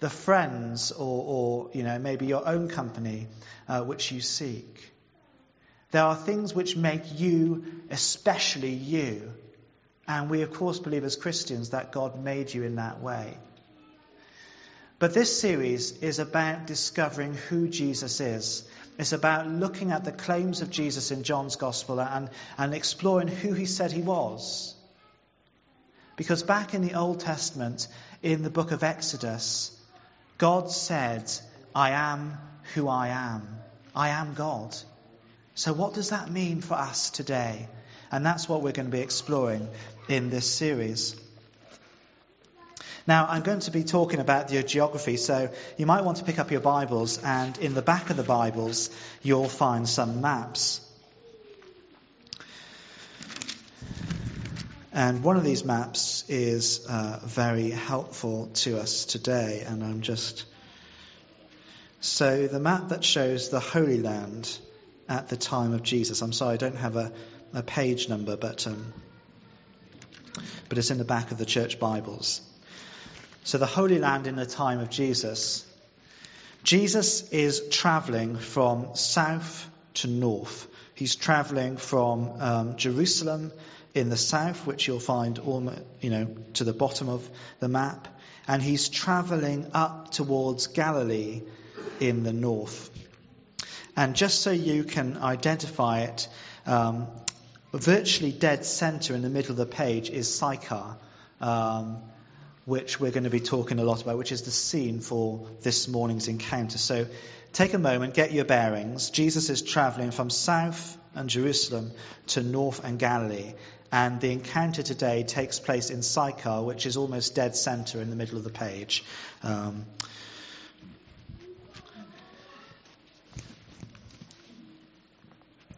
the friends or, or you know, maybe your own company uh, which you seek. There are things which make you especially you. And we, of course, believe as Christians that God made you in that way. But this series is about discovering who Jesus is. It's about looking at the claims of Jesus in John's Gospel and, and exploring who he said he was. Because back in the Old Testament, in the book of Exodus, God said, I am who I am. I am God. So, what does that mean for us today? And that's what we're going to be exploring in this series. Now, I'm going to be talking about the geography, so you might want to pick up your Bibles, and in the back of the Bibles, you'll find some maps. And one of these maps is uh, very helpful to us today, and I'm just. So, the map that shows the Holy Land at the time of Jesus. I'm sorry, I don't have a, a page number, but, um, but it's in the back of the church Bibles. So, the Holy Land in the time of Jesus. Jesus is traveling from south to north. He's traveling from um, Jerusalem in the south, which you'll find almost, you know, to the bottom of the map, and he's traveling up towards Galilee in the north. And just so you can identify it, um, virtually dead center in the middle of the page is Sychar, um, which we're going to be talking a lot about, which is the scene for this morning's encounter. So take a moment, get your bearings. Jesus is traveling from south and Jerusalem to north and Galilee. And the encounter today takes place in Sychar, which is almost dead center in the middle of the page. Um,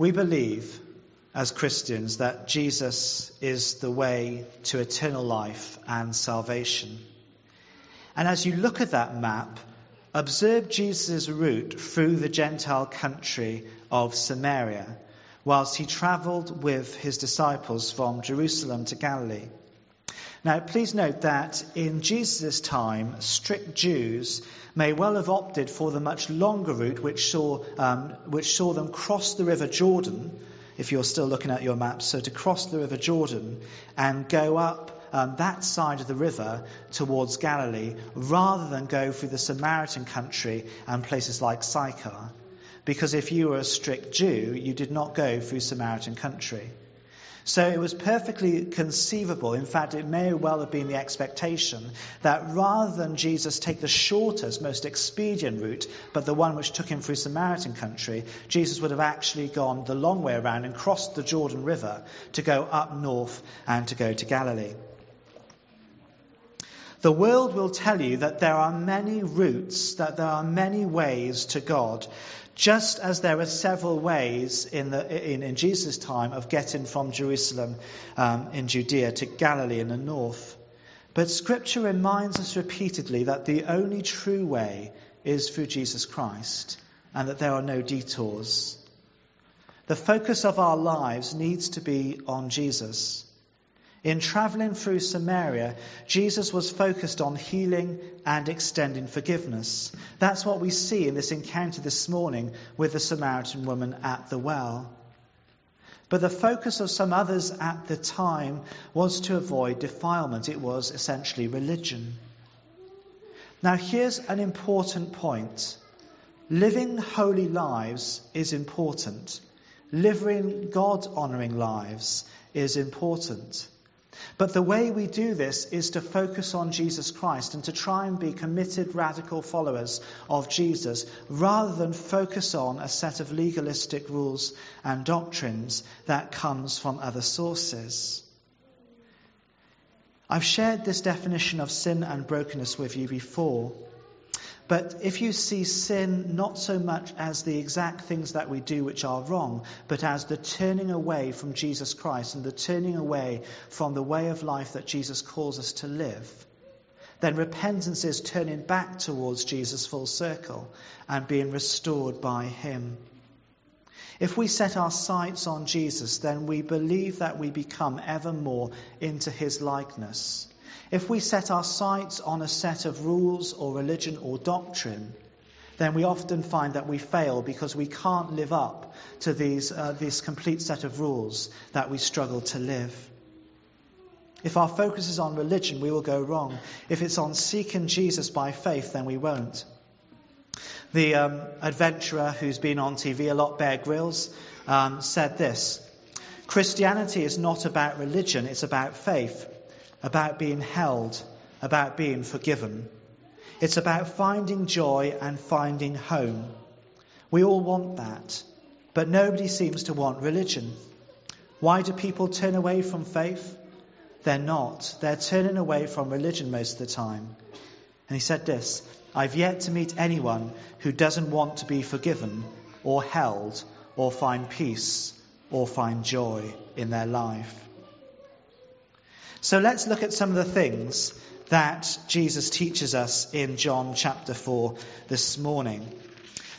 We believe as Christians that Jesus is the way to eternal life and salvation. And as you look at that map, observe Jesus' route through the Gentile country of Samaria whilst he travelled with his disciples from Jerusalem to Galilee. Now, please note that in Jesus' time, strict Jews may well have opted for the much longer route which saw, um, which saw them cross the River Jordan, if you're still looking at your maps, so to cross the River Jordan and go up um, that side of the river towards Galilee rather than go through the Samaritan country and places like Sychar. Because if you were a strict Jew, you did not go through Samaritan country. So it was perfectly conceivable, in fact, it may well have been the expectation, that rather than Jesus take the shortest, most expedient route, but the one which took him through Samaritan country, Jesus would have actually gone the long way around and crossed the Jordan River to go up north and to go to Galilee. The world will tell you that there are many routes, that there are many ways to God, just as there are several ways in, the, in, in Jesus' time of getting from Jerusalem um, in Judea to Galilee in the north. But Scripture reminds us repeatedly that the only true way is through Jesus Christ and that there are no detours. The focus of our lives needs to be on Jesus. In traveling through Samaria, Jesus was focused on healing and extending forgiveness. That's what we see in this encounter this morning with the Samaritan woman at the well. But the focus of some others at the time was to avoid defilement. It was essentially religion. Now, here's an important point living holy lives is important, living God honoring lives is important. But the way we do this is to focus on Jesus Christ and to try and be committed, radical followers of Jesus rather than focus on a set of legalistic rules and doctrines that comes from other sources. I've shared this definition of sin and brokenness with you before. But if you see sin not so much as the exact things that we do which are wrong, but as the turning away from Jesus Christ and the turning away from the way of life that Jesus calls us to live, then repentance is turning back towards Jesus full circle and being restored by Him. If we set our sights on Jesus, then we believe that we become ever more into His likeness If we set our sights on a set of rules or religion or doctrine, then we often find that we fail because we can't live up to these, uh, this complete set of rules that we struggle to live. If our focus is on religion, we will go wrong. If it's on seeking Jesus by faith, then we won't. The um, adventurer who's been on TV a lot, Bear Grylls, um, said this Christianity is not about religion, it's about faith, about being held, about being forgiven. It's about finding joy and finding home. We all want that, but nobody seems to want religion. Why do people turn away from faith? They're not. They're turning away from religion most of the time. And he said this I've yet to meet anyone who doesn't want to be forgiven or held or find peace or find joy in their life. So let's look at some of the things that Jesus teaches us in John chapter 4 this morning.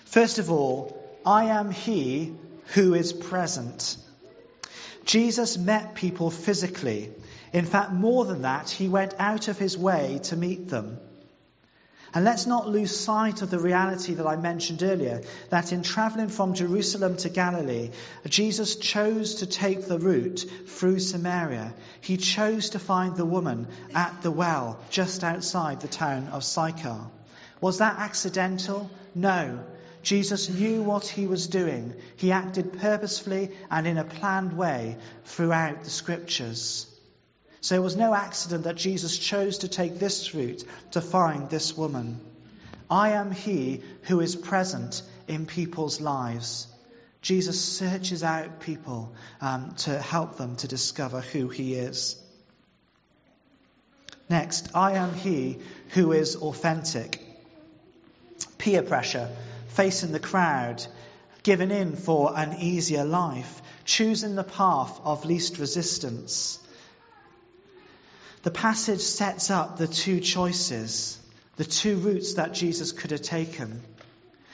First of all, I am he who is present. Jesus met people physically. In fact, more than that, he went out of his way to meet them. And let's not lose sight of the reality that I mentioned earlier that in traveling from Jerusalem to Galilee, Jesus chose to take the route through Samaria. He chose to find the woman at the well just outside the town of Sychar. Was that accidental? No. Jesus knew what he was doing. He acted purposefully and in a planned way throughout the scriptures. So it was no accident that Jesus chose to take this route to find this woman. I am he who is present in people's lives. Jesus searches out people um, to help them to discover who he is. Next, I am he who is authentic. Peer pressure, facing the crowd, giving in for an easier life, choosing the path of least resistance. The passage sets up the two choices, the two routes that Jesus could have taken.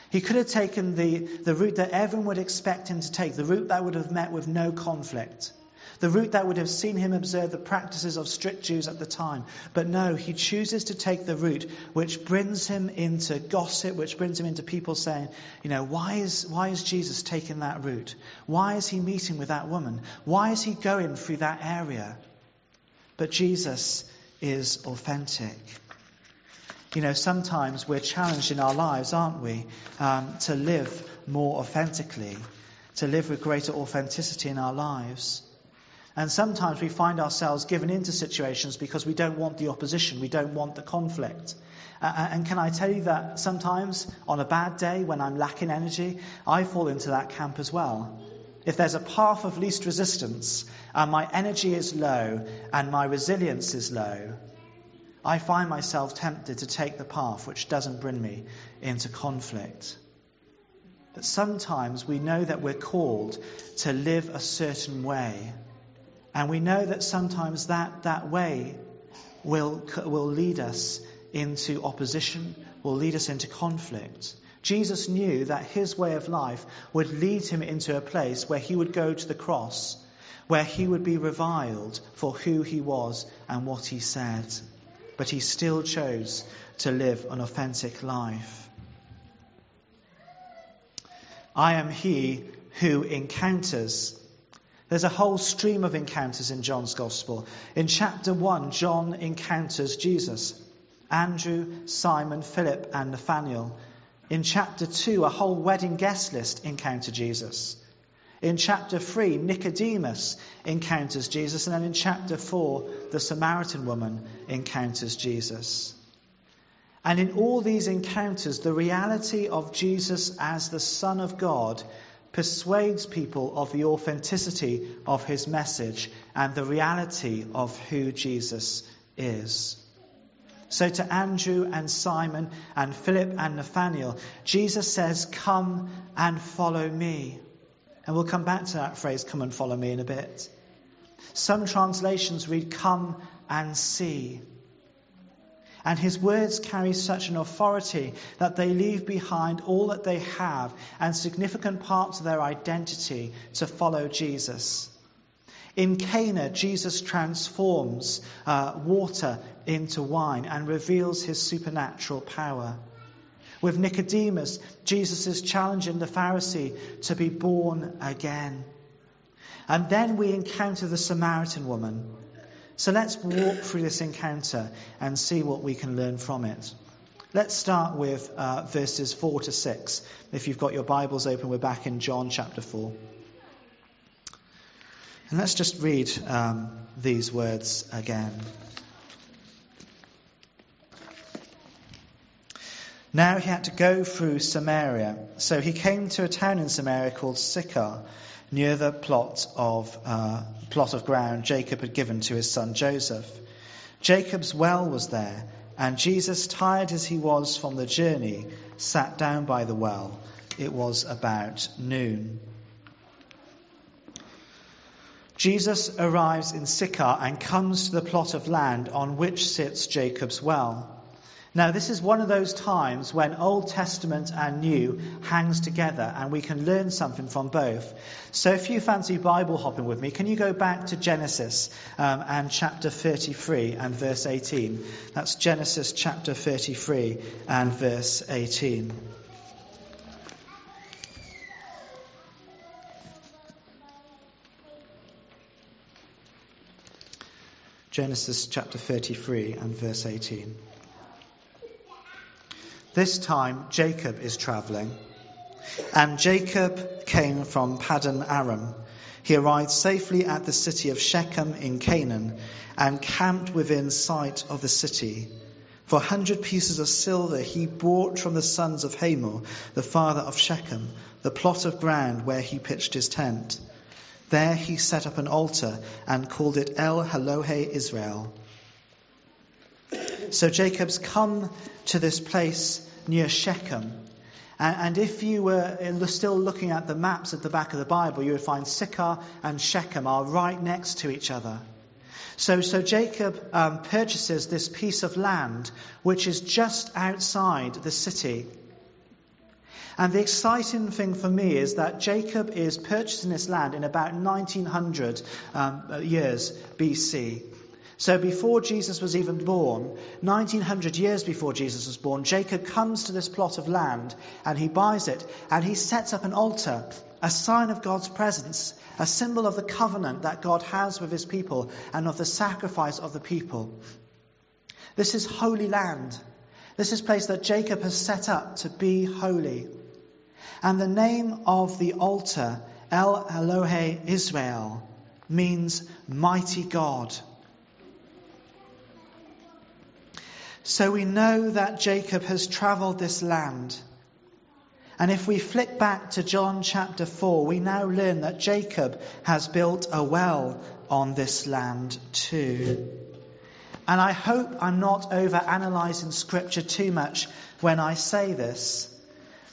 He could have taken the, the route that everyone would expect him to take, the route that would have met with no conflict, the route that would have seen him observe the practices of strict Jews at the time. But no, he chooses to take the route which brings him into gossip, which brings him into people saying, you know, why is, why is Jesus taking that route? Why is he meeting with that woman? Why is he going through that area? But Jesus is authentic. You know, sometimes we're challenged in our lives, aren't we, um, to live more authentically, to live with greater authenticity in our lives. And sometimes we find ourselves given into situations because we don't want the opposition, we don't want the conflict. Uh, and can I tell you that sometimes on a bad day when I'm lacking energy, I fall into that camp as well if there's a path of least resistance and my energy is low and my resilience is low, I find myself tempted to take the path which doesn't bring me into conflict. But sometimes we know that we're called to live a certain way. And we know that sometimes that, that way will, will lead us into opposition, will lead us into conflict. Jesus knew that his way of life would lead him into a place where he would go to the cross, where he would be reviled for who he was and what he said. But he still chose to live an authentic life. I am he who encounters. There's a whole stream of encounters in John's Gospel. In chapter 1, John encounters Jesus. Andrew, Simon, Philip, and Nathanael in chapter 2, a whole wedding guest list encounter Jesus. In chapter 3, Nicodemus encounters Jesus. And then in chapter 4, the Samaritan woman encounters Jesus. And in all these encounters, the reality of Jesus as the Son of God persuades people of the authenticity of his message and the reality of who Jesus is. So to Andrew and Simon and Philip and Nathanael, Jesus says, Come and follow me. And we'll come back to that phrase, come and follow me, in a bit. Some translations read, Come and see. And his words carry such an authority that they leave behind all that they have and significant parts of their identity to follow Jesus. In Cana, Jesus transforms uh, water into wine and reveals his supernatural power. With Nicodemus, Jesus is challenging the Pharisee to be born again. And then we encounter the Samaritan woman. So let's walk through this encounter and see what we can learn from it. Let's start with uh, verses 4 to 6. If you've got your Bibles open, we're back in John chapter 4. And let's just read um, these words again. Now he had to go through Samaria. So he came to a town in Samaria called Sychar, near the plot of, uh, plot of ground Jacob had given to his son Joseph. Jacob's well was there, and Jesus, tired as he was from the journey, sat down by the well. It was about noon. Jesus arrives in Sychar and comes to the plot of land on which sits Jacob's well. Now, this is one of those times when Old Testament and New hangs together and we can learn something from both. So, if you fancy Bible hopping with me, can you go back to Genesis um, and chapter 33 and verse 18? That's Genesis chapter 33 and verse 18. Genesis chapter 33 and verse 18. This time Jacob is traveling. And Jacob came from Paddan Aram. He arrived safely at the city of Shechem in Canaan and camped within sight of the city. For a hundred pieces of silver he bought from the sons of Hamor, the father of Shechem, the plot of ground where he pitched his tent. There he set up an altar and called it El Elohe Israel. So Jacob's come to this place near Shechem. And, if you were still looking at the maps at the back of the Bible, you would find Sychar and Shechem are right next to each other. So, so Jacob um, purchases this piece of land which is just outside the city. And the exciting thing for me is that Jacob is purchasing this land in about 1900 um, years BC. So before Jesus was even born, 1900 years before Jesus was born, Jacob comes to this plot of land and he buys it and he sets up an altar, a sign of God's presence, a symbol of the covenant that God has with his people and of the sacrifice of the people. This is holy land. This is place that Jacob has set up to be holy. And the name of the altar, El Elohe Israel, means mighty God. So we know that Jacob has traveled this land. And if we flick back to John chapter 4, we now learn that Jacob has built a well on this land too. And I hope I'm not over analyzing scripture too much when I say this.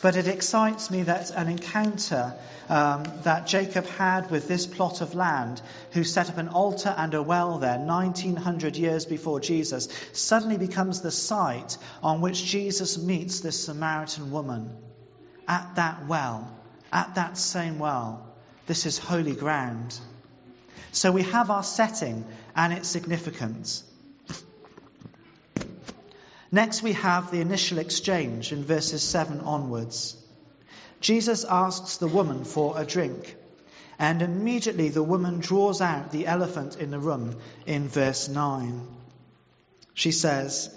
But it excites me that an encounter um, that Jacob had with this plot of land, who set up an altar and a well there 1900 years before Jesus, suddenly becomes the site on which Jesus meets this Samaritan woman. At that well, at that same well. This is holy ground. So we have our setting and its significance. Next, we have the initial exchange in verses 7 onwards. Jesus asks the woman for a drink, and immediately the woman draws out the elephant in the room in verse 9. She says,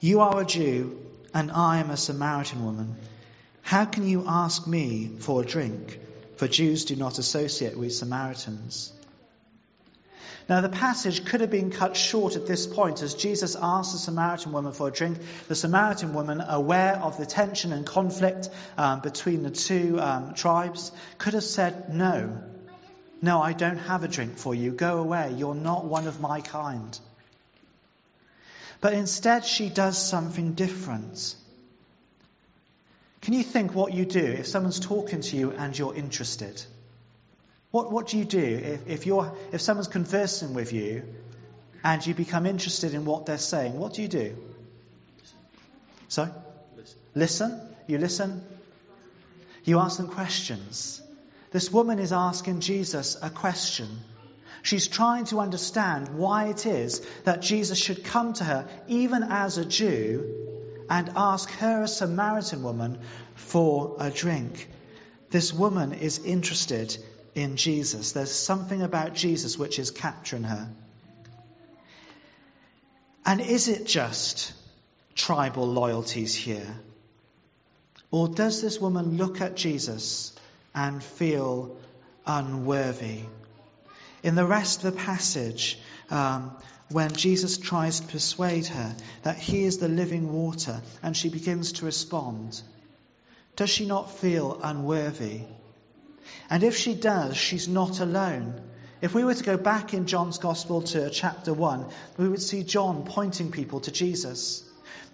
You are a Jew, and I am a Samaritan woman. How can you ask me for a drink? For Jews do not associate with Samaritans. Now, the passage could have been cut short at this point as Jesus asked the Samaritan woman for a drink. The Samaritan woman, aware of the tension and conflict um, between the two um, tribes, could have said, No, no, I don't have a drink for you. Go away. You're not one of my kind. But instead, she does something different. Can you think what you do if someone's talking to you and you're interested? What, what do you do if, if, you're, if someone's conversing with you and you become interested in what they're saying? What do you do? Sorry? Listen. listen? You listen? You ask them questions. This woman is asking Jesus a question. She's trying to understand why it is that Jesus should come to her, even as a Jew, and ask her, a Samaritan woman, for a drink. This woman is interested in Jesus. There's something about Jesus which is capturing her. And is it just tribal loyalties here? Or does this woman look at Jesus and feel unworthy? In the rest of the passage, um, when Jesus tries to persuade her that he is the living water and she begins to respond, does she not feel unworthy? And if she does, she's not alone. If we were to go back in John's Gospel to chapter 1, we would see John pointing people to Jesus.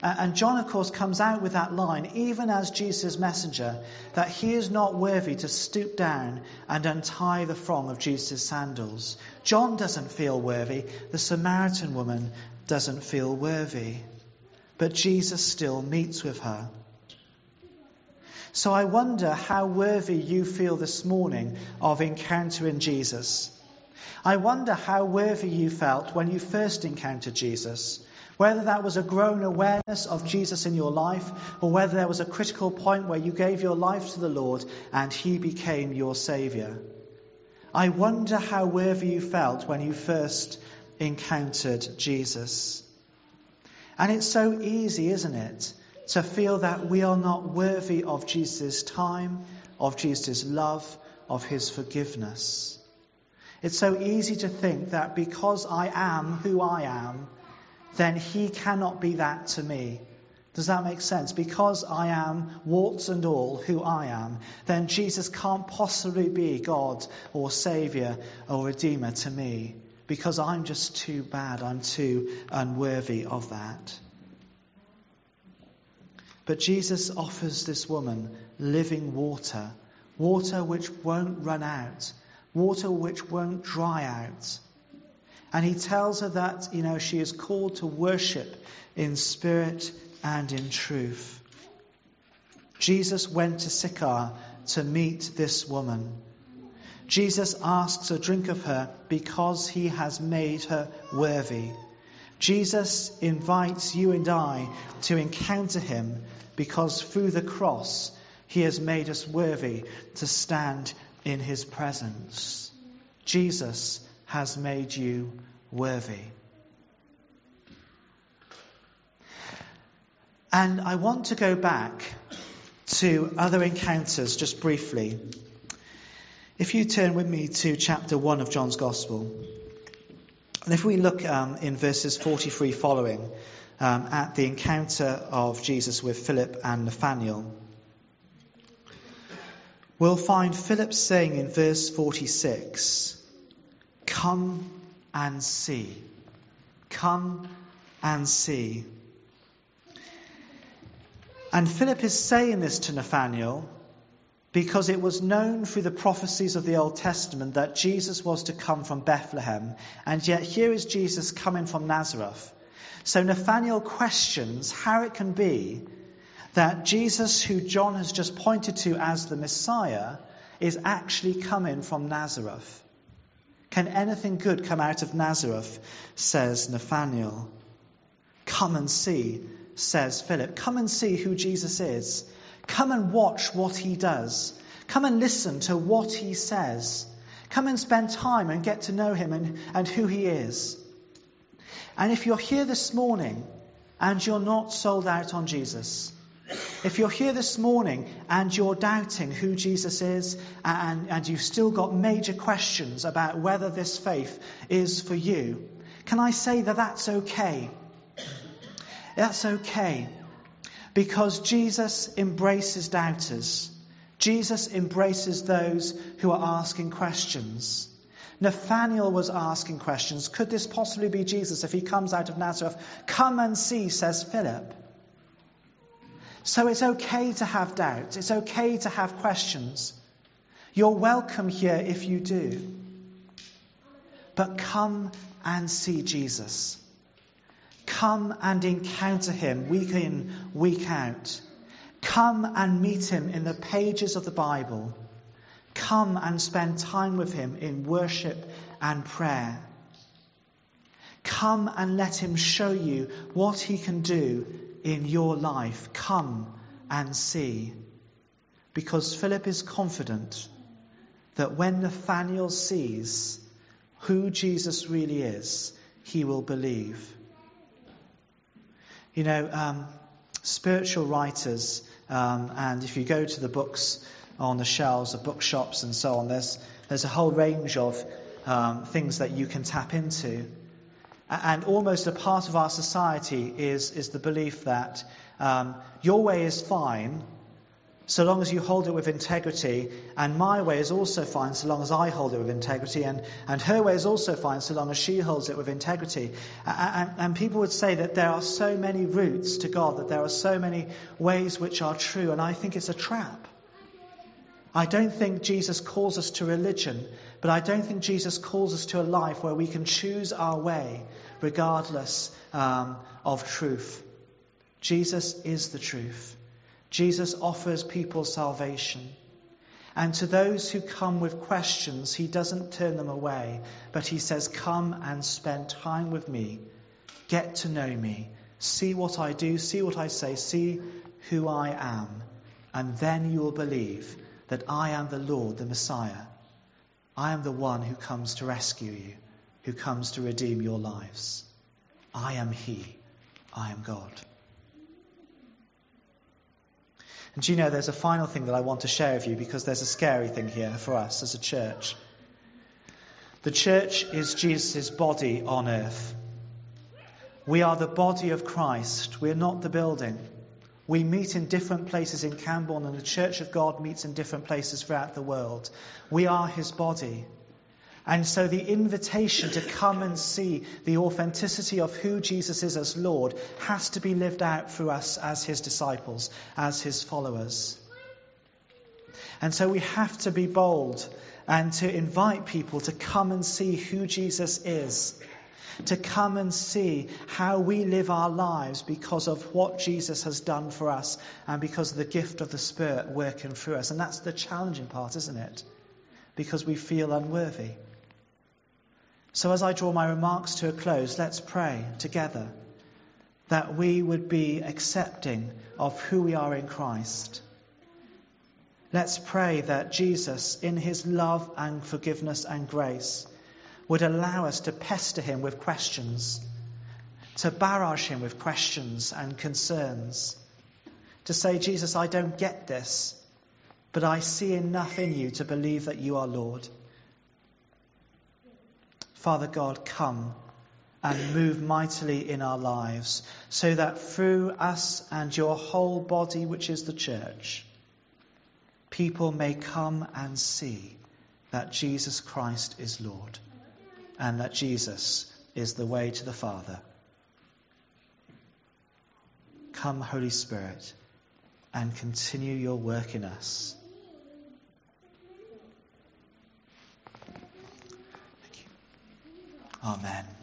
And John, of course, comes out with that line, even as Jesus' messenger, that he is not worthy to stoop down and untie the thong of Jesus' sandals. John doesn't feel worthy. The Samaritan woman doesn't feel worthy. But Jesus still meets with her. So I wonder how worthy you feel this morning of encountering Jesus. I wonder how worthy you felt when you first encountered Jesus. Whether that was a growing awareness of Jesus in your life, or whether there was a critical point where you gave your life to the Lord and He became your Saviour. I wonder how worthy you felt when you first encountered Jesus. And it's so easy, isn't it, to feel that we are not worthy of Jesus' time, of Jesus' love, of His forgiveness. It's so easy to think that because I am who I am, then he cannot be that to me. Does that make sense? Because I am, warts and all, who I am, then Jesus can't possibly be God or Saviour or Redeemer to me because I'm just too bad. I'm too unworthy of that. But Jesus offers this woman living water, water which won't run out, water which won't dry out. And he tells her that, you know, she is called to worship in spirit and in truth. Jesus went to Sychar to meet this woman. Jesus asks a drink of her because he has made her worthy. Jesus invites you and I to encounter him because through the cross he has made us worthy to stand in his presence. Jesus has made you worthy. And I want to go back to other encounters just briefly. If you turn with me to chapter 1 of John's Gospel, and if we look um, in verses 43 following um, at the encounter of Jesus with Philip and Nathanael, we'll find Philip saying in verse 46, Come and see. Come and see. And Philip is saying this to Nathanael because it was known through the prophecies of the Old Testament that Jesus was to come from Bethlehem, and yet here is Jesus coming from Nazareth. So Nathanael questions how it can be that Jesus, who John has just pointed to as the Messiah, is actually coming from Nazareth. Can anything good come out of Nazareth? says Nathanael. Come and see, says Philip. Come and see who Jesus is. Come and watch what he does. Come and listen to what he says. Come and spend time and get to know him and, and who he is. And if you're here this morning and you're not sold out on Jesus, if you're here this morning and you're doubting who Jesus is and, and you've still got major questions about whether this faith is for you, can I say that that's okay? That's okay. Because Jesus embraces doubters. Jesus embraces those who are asking questions. Nathanael was asking questions. Could this possibly be Jesus if he comes out of Nazareth? Come and see, says Philip. So it's okay to have doubts. It's okay to have questions. You're welcome here if you do. But come and see Jesus. Come and encounter him week in, week out. Come and meet him in the pages of the Bible. Come and spend time with him in worship and prayer. Come and let him show you what he can do in your life. Come and see. Because Philip is confident that when Nathanael sees who Jesus really is, he will believe. You know, um, spiritual writers, um, and if you go to the books on the shelves of bookshops and so on, there's, there's a whole range of um, things that you can tap into. And almost a part of our society is, is the belief that um, your way is fine so long as you hold it with integrity, and my way is also fine so long as I hold it with integrity, and, and her way is also fine so long as she holds it with integrity. And, and people would say that there are so many routes to God, that there are so many ways which are true, and I think it's a trap. I don't think Jesus calls us to religion, but I don't think Jesus calls us to a life where we can choose our way regardless um, of truth. Jesus is the truth. Jesus offers people salvation. And to those who come with questions, he doesn't turn them away, but he says, Come and spend time with me. Get to know me. See what I do, see what I say, see who I am. And then you will believe that I am the Lord, the Messiah. I am the one who comes to rescue you, who comes to redeem your lives. I am He. I am God. And you know, there's a final thing that I want to share with you because there's a scary thing here for us as a church. The church is Jesus' body on earth. We are the body of Christ. We're not the building. We meet in different places in Camborne, and the Church of God meets in different places throughout the world. We are his body. And so the invitation to come and see the authenticity of who Jesus is as Lord has to be lived out through us as his disciples, as his followers. And so we have to be bold and to invite people to come and see who Jesus is, to come and see how we live our lives because of what Jesus has done for us and because of the gift of the Spirit working through us. And that's the challenging part, isn't it? Because we feel unworthy. So, as I draw my remarks to a close, let's pray together that we would be accepting of who we are in Christ. Let's pray that Jesus, in his love and forgiveness and grace, would allow us to pester him with questions, to barrage him with questions and concerns, to say, Jesus, I don't get this, but I see enough in you to believe that you are Lord. Father God, come and move mightily in our lives so that through us and your whole body, which is the church, people may come and see that Jesus Christ is Lord and that Jesus is the way to the Father. Come, Holy Spirit, and continue your work in us. Amen.